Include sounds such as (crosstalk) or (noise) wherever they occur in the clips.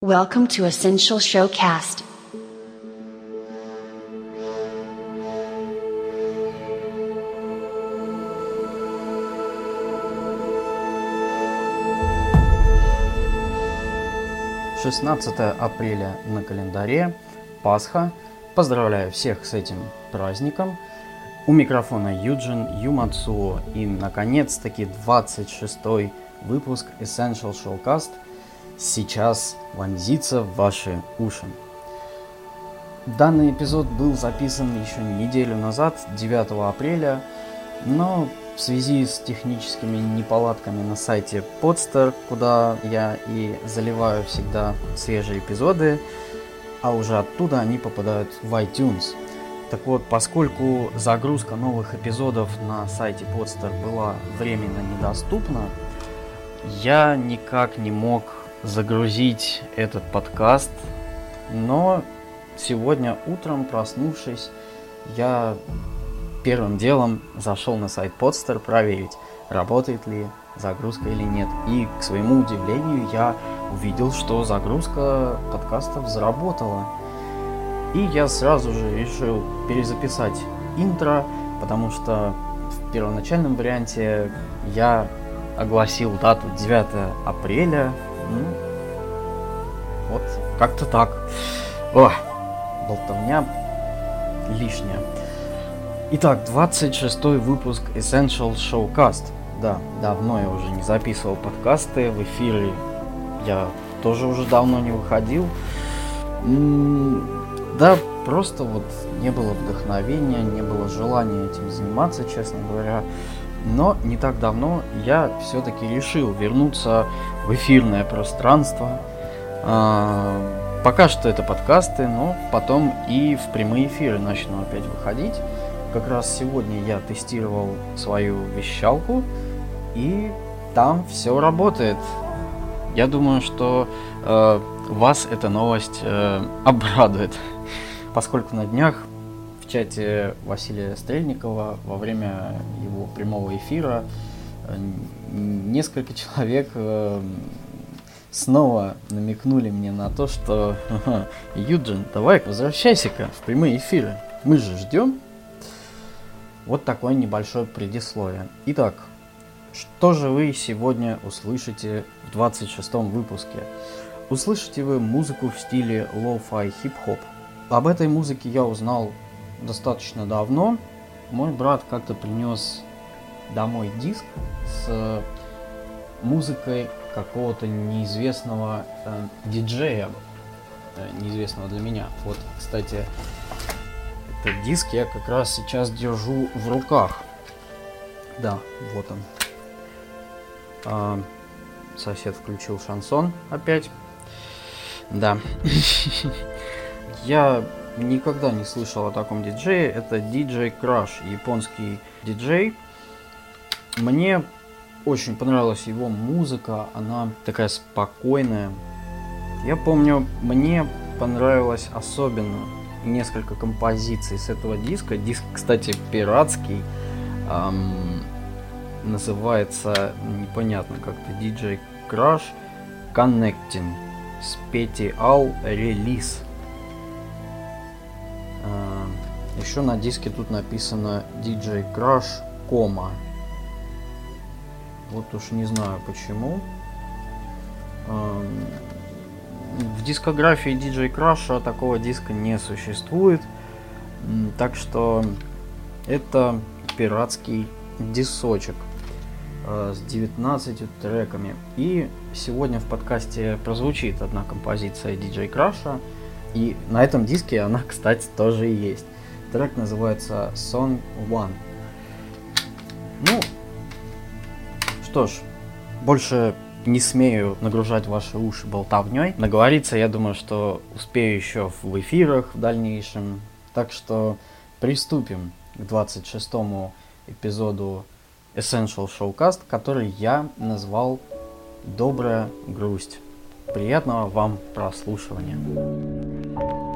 Welcome to Essential Showcast. Шестнадцатое апреля на календаре, Пасха. Поздравляю всех с этим праздником. У микрофона Юджин Юмацуо и, наконец-таки, 26-й выпуск Essential Showcast сейчас вонзится в ваши уши. Данный эпизод был записан еще неделю назад, 9 апреля, но в связи с техническими неполадками на сайте Podster, куда я и заливаю всегда свежие эпизоды, а уже оттуда они попадают в iTunes. Так вот, поскольку загрузка новых эпизодов на сайте Podster была временно недоступна, я никак не мог загрузить этот подкаст, но сегодня утром, проснувшись, я первым делом зашел на сайт Podster проверить, работает ли загрузка или нет. И, к своему удивлению, я увидел, что загрузка подкастов заработала. И я сразу же решил перезаписать интро, потому что в первоначальном варианте я огласил дату 9 апреля. Ну, вот как-то так. О, болтовня лишняя. Итак, 26 выпуск Essential Showcast. Да, давно я уже не записывал подкасты в эфире. Я тоже уже давно не выходил. Да, просто вот не было вдохновения, не было желания этим заниматься, честно говоря. Но не так давно я все-таки решил вернуться в эфирное пространство. А, пока что это подкасты, но потом и в прямые эфиры начну опять выходить. Как раз сегодня я тестировал свою вещалку, и там все работает. Я думаю, что э, вас эта новость э, (laughs) обрадует, поскольку на днях в чате Василия Стрельникова во время его прямого эфира э, несколько человек э, снова намекнули мне на то, что (laughs) Юджин, давай возвращайся-ка в прямые эфиры. Мы же ждем. Вот такое небольшое предисловие. Итак, что же вы сегодня услышите в 26 выпуске? Услышите вы музыку в стиле lo-fi хип-хоп. Об этой музыке я узнал достаточно давно. Мой брат как-то принес домой диск с музыкой какого-то неизвестного э, диджея, э, неизвестного для меня. Вот, кстати, этот диск я как раз сейчас держу в руках. Да, вот он. А, сосед включил шансон опять. Да. (laughs) Я никогда не слышал о таком диджее. Это диджей Краш, японский диджей. Мне очень понравилась его музыка, она такая спокойная. Я помню, мне понравилось особенно несколько композиций с этого диска. Диск, кстати, пиратский. Эм, называется непонятно как-то DJ Crash Connecting Special Release. Э, еще на диске тут написано DJ Crash, кома. Вот уж не знаю почему. Э, в дискографии DJ Crash такого диска не существует. Так что это пиратский дисочек э, с 19 треками. И сегодня в подкасте прозвучит одна композиция DJ Crash. И на этом диске она, (laughs) кстати, тоже есть. Трек называется Song One. Ну, что ж, больше не смею нагружать ваши уши болтовней. Наговориться, я думаю, что успею еще в эфирах в дальнейшем. Так что приступим к 26 эпизоду Essential Showcast, который я назвал «Добрая грусть». Приятного вам прослушивания.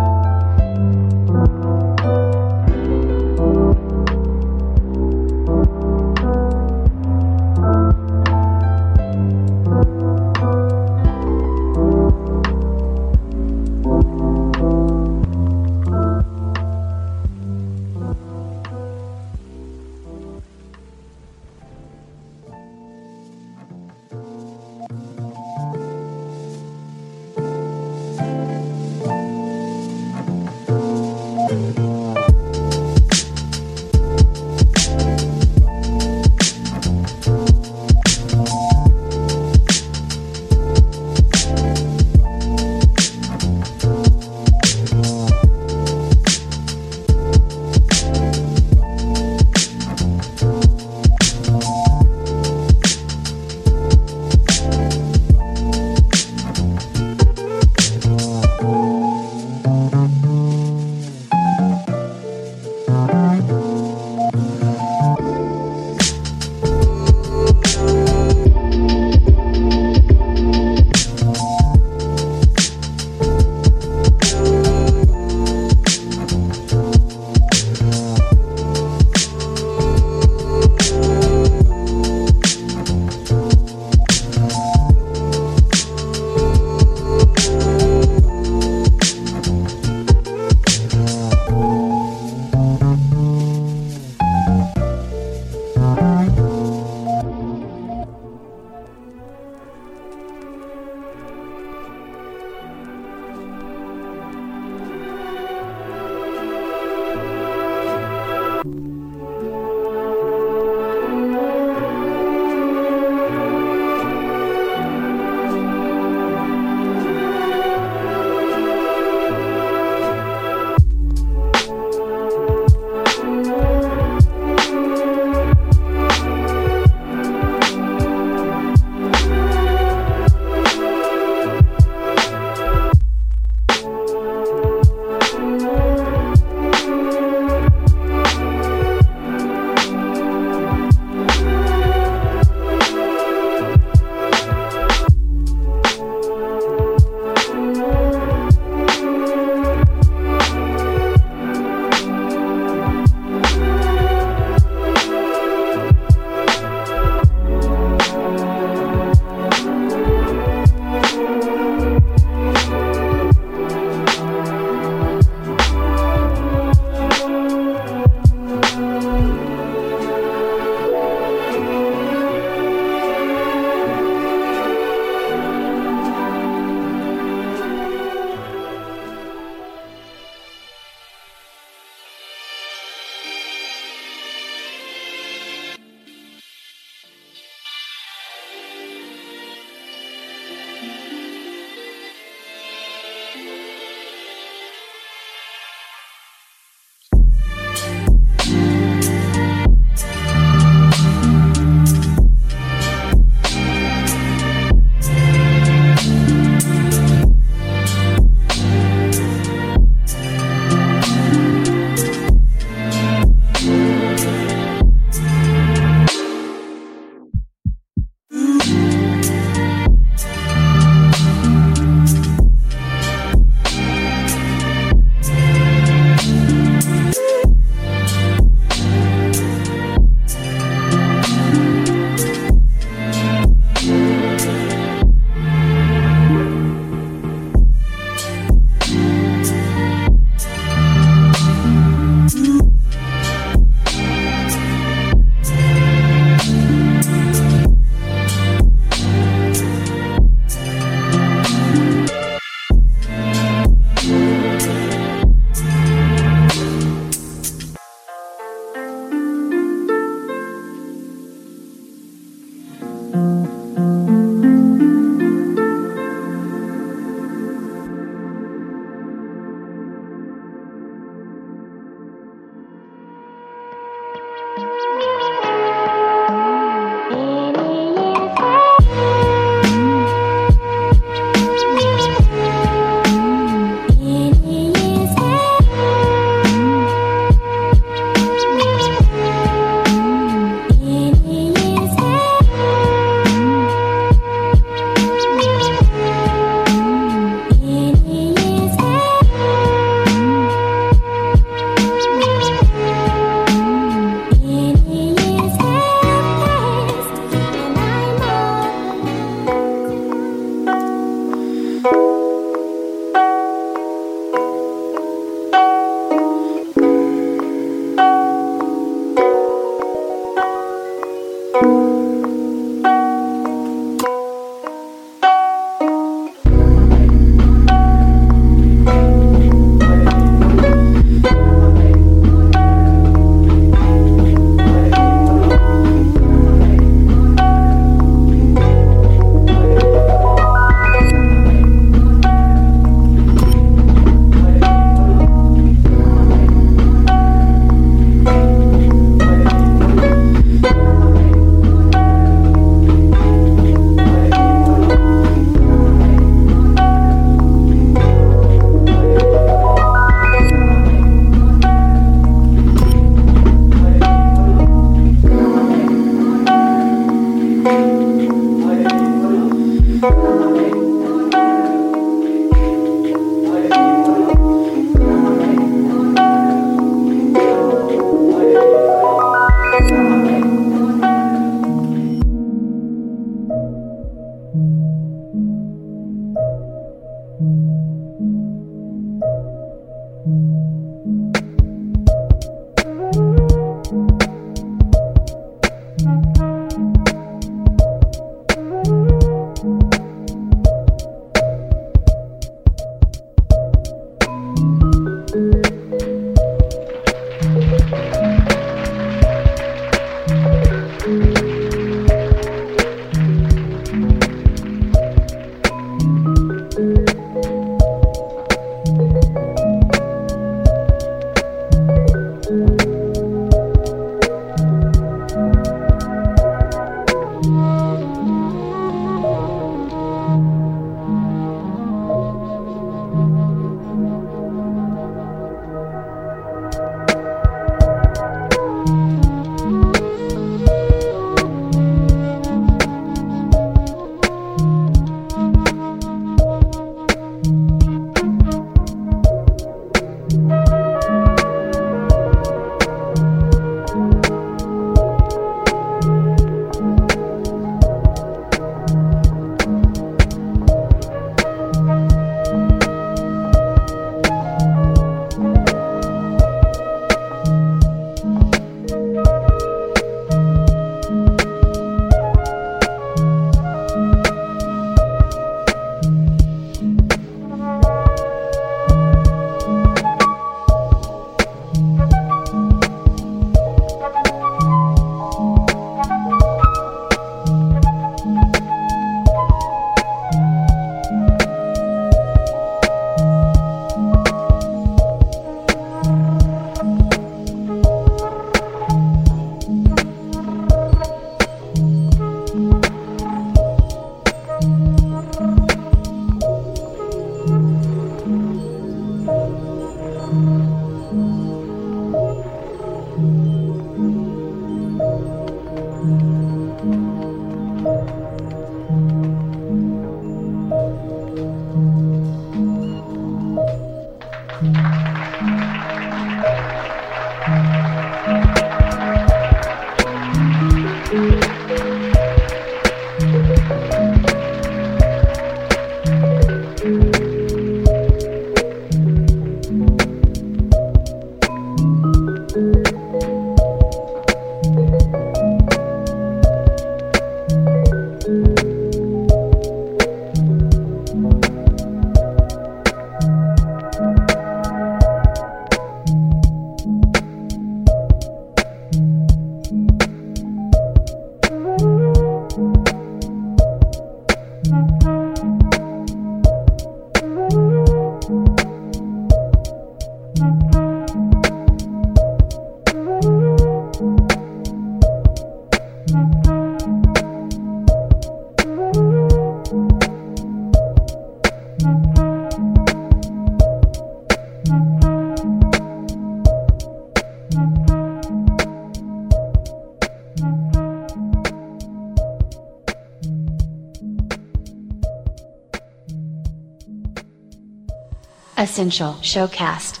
Essential Showcast.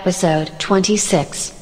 Episode 26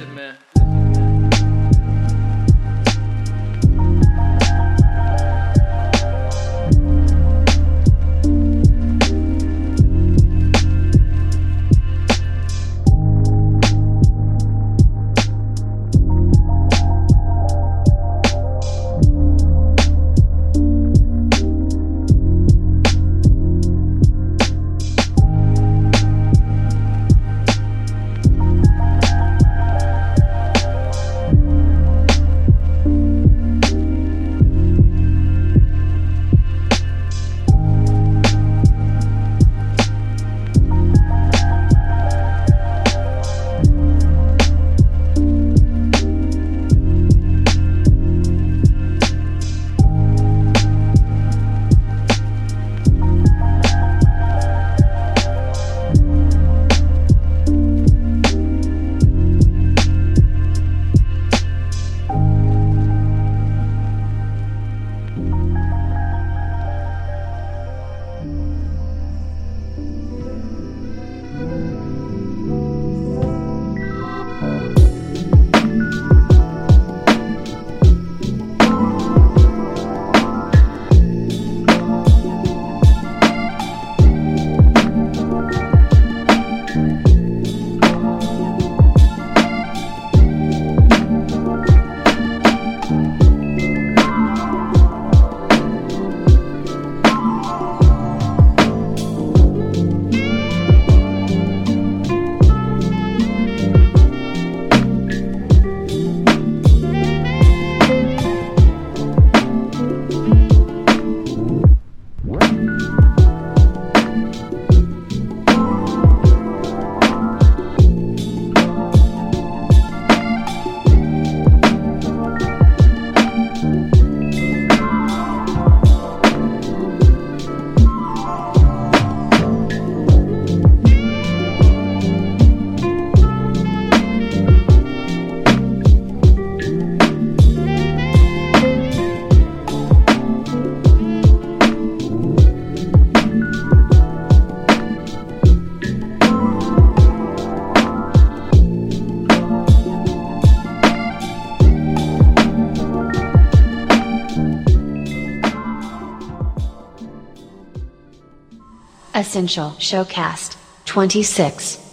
kesilme. Essential Showcast 26.